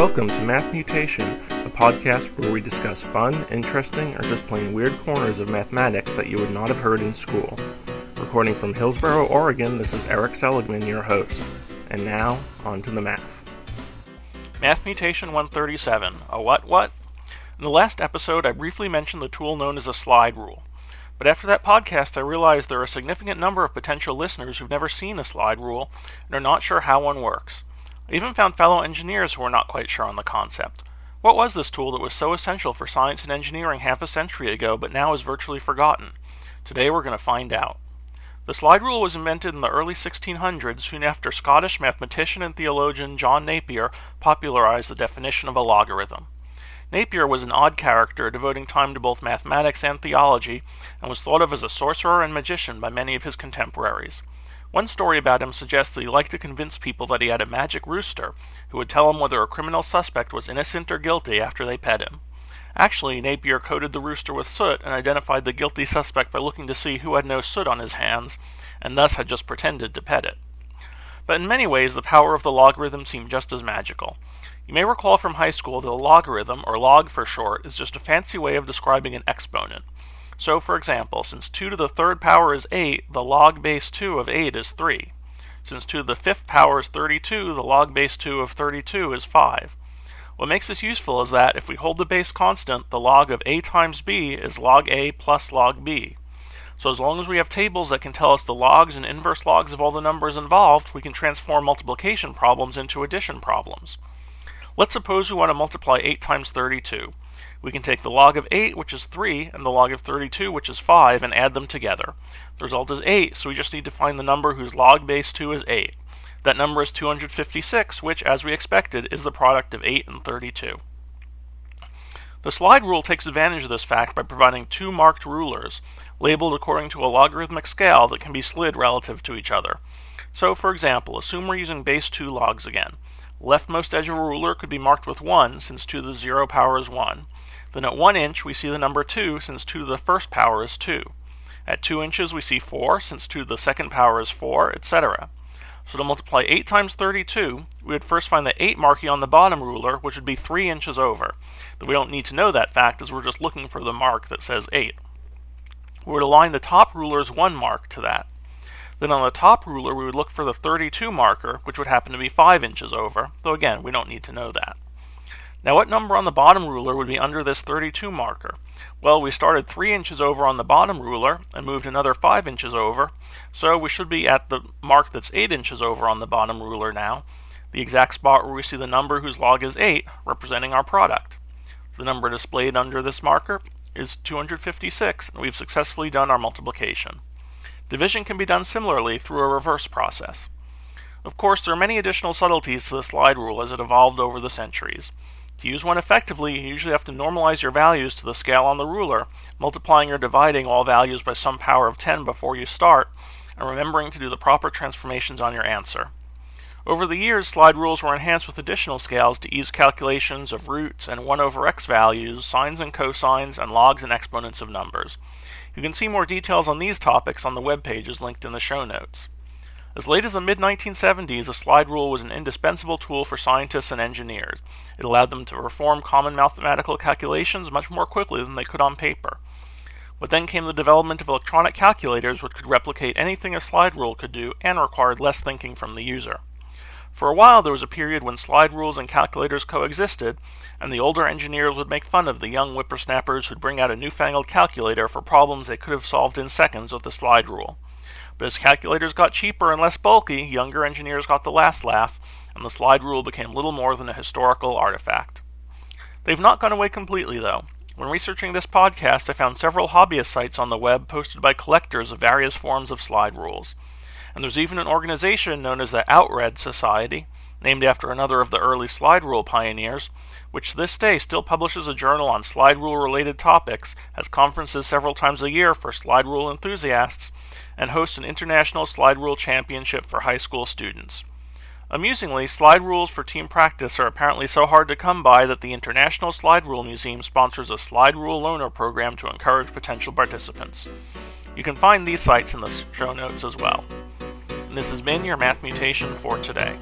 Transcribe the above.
Welcome to Math Mutation, a podcast where we discuss fun, interesting, or just plain weird corners of mathematics that you would not have heard in school. Recording from Hillsboro, Oregon, this is Erik Seligman, your host. And now, on to the math. Math Mutation 137. A what what? In the last episode, I briefly mentioned the tool known as a slide rule. But after that podcast, I realized there are a significant number of potential listeners who've never seen a slide rule and are not sure how one works. Even found fellow engineers who were not quite sure on the concept. What was this tool that was so essential for science and engineering half a century ago but now is virtually forgotten? Today we're going to find out. The slide rule was invented in the early 1600s, soon after Scottish mathematician and theologian John Napier popularized the definition of a logarithm. Napier was an odd character, devoting time to both mathematics and theology, and was thought of as a sorcerer and magician by many of his contemporaries. One story about him suggests that he liked to convince people that he had a magic rooster who would tell him whether a criminal suspect was innocent or guilty after they pet him. Actually, Napier coated the rooster with soot and identified the guilty suspect by looking to see who had no soot on his hands, and thus had just pretended to pet it. But in many ways, the power of the logarithm seemed just as magical. You may recall from high school that a logarithm, or log for short, is just a fancy way of describing an exponent. So, for example, since 2 to the third power is 8, the log base 2 of 8 is 3. Since 2 to the fifth power is 32, the log base 2 of 32 is 5. What makes this useful is that if we hold the base constant, the log of a times b is log a plus log b. So as long as we have tables that can tell us the logs and inverse logs of all the numbers involved, we can transform multiplication problems into addition problems. Let's suppose we want to multiply 8 times 32. We can take the log of 8, which is 3, and the log of 32, which is 5, and add them together. The result is 8, so we just need to find the number whose log base 2 is 8. That number is 256, which, as we expected, is the product of 8 and 32. The slide rule takes advantage of this fact by providing two marked rulers, labeled according to a logarithmic scale that can be slid relative to each other. So, for example, assume we're using base 2 logs again leftmost edge of a ruler could be marked with 1, since 2 to the 0 power is 1. Then at 1 inch, we see the number 2, since 2 to the first power is 2. At 2 inches, we see 4, since 2 to the second power is 4, etc. So to multiply 8 times 32, we would first find the 8 marking on the bottom ruler, which would be 3 inches over. But we don't need to know that fact, as we're just looking for the mark that says 8. We would align the top ruler's 1 mark to that. Then on the top ruler, we would look for the 32 marker, which would happen to be 5 inches over, though again, we don't need to know that. Now what number on the bottom ruler would be under this 32 marker? Well, we started 3 inches over on the bottom ruler and moved another 5 inches over, so we should be at the mark that's 8 inches over on the bottom ruler now, the exact spot where we see the number whose log is 8, representing our product. The number displayed under this marker is 256, and we've successfully done our multiplication. Division can be done similarly through a reverse process. Of course, there are many additional subtleties to the slide rule as it evolved over the centuries. To use one effectively, you usually have to normalize your values to the scale on the ruler, multiplying or dividing all values by some power of 10 before you start, and remembering to do the proper transformations on your answer. Over the years, slide rules were enhanced with additional scales to ease calculations of roots and 1 over x values, sines and cosines, and logs and exponents of numbers. You can see more details on these topics on the web pages linked in the show notes. As late as the mid 1970s, a slide rule was an indispensable tool for scientists and engineers. It allowed them to perform common mathematical calculations much more quickly than they could on paper. But then came the development of electronic calculators which could replicate anything a slide rule could do and required less thinking from the user. For a while, there was a period when slide rules and calculators coexisted, and the older engineers would make fun of the young whippersnappers who'd bring out a newfangled calculator for problems they could have solved in seconds with the slide rule. But as calculators got cheaper and less bulky, younger engineers got the last laugh, and the slide rule became little more than a historical artifact. They've not gone away completely, though. When researching this podcast, I found several hobbyist sites on the web posted by collectors of various forms of slide rules and there's even an organization known as the Oughtred Society, named after another of the early slide rule pioneers, which this day still publishes a journal on slide rule related topics, has conferences several times a year for slide rule enthusiasts, and hosts an international slide rule championship for high school students. Amusingly, slide rules for team practice are apparently so hard to come by that the International Slide Rule Museum sponsors a slide rule loaner program to encourage potential participants. You can find these sites in the show notes as well. And this has been your Math Mutation for today.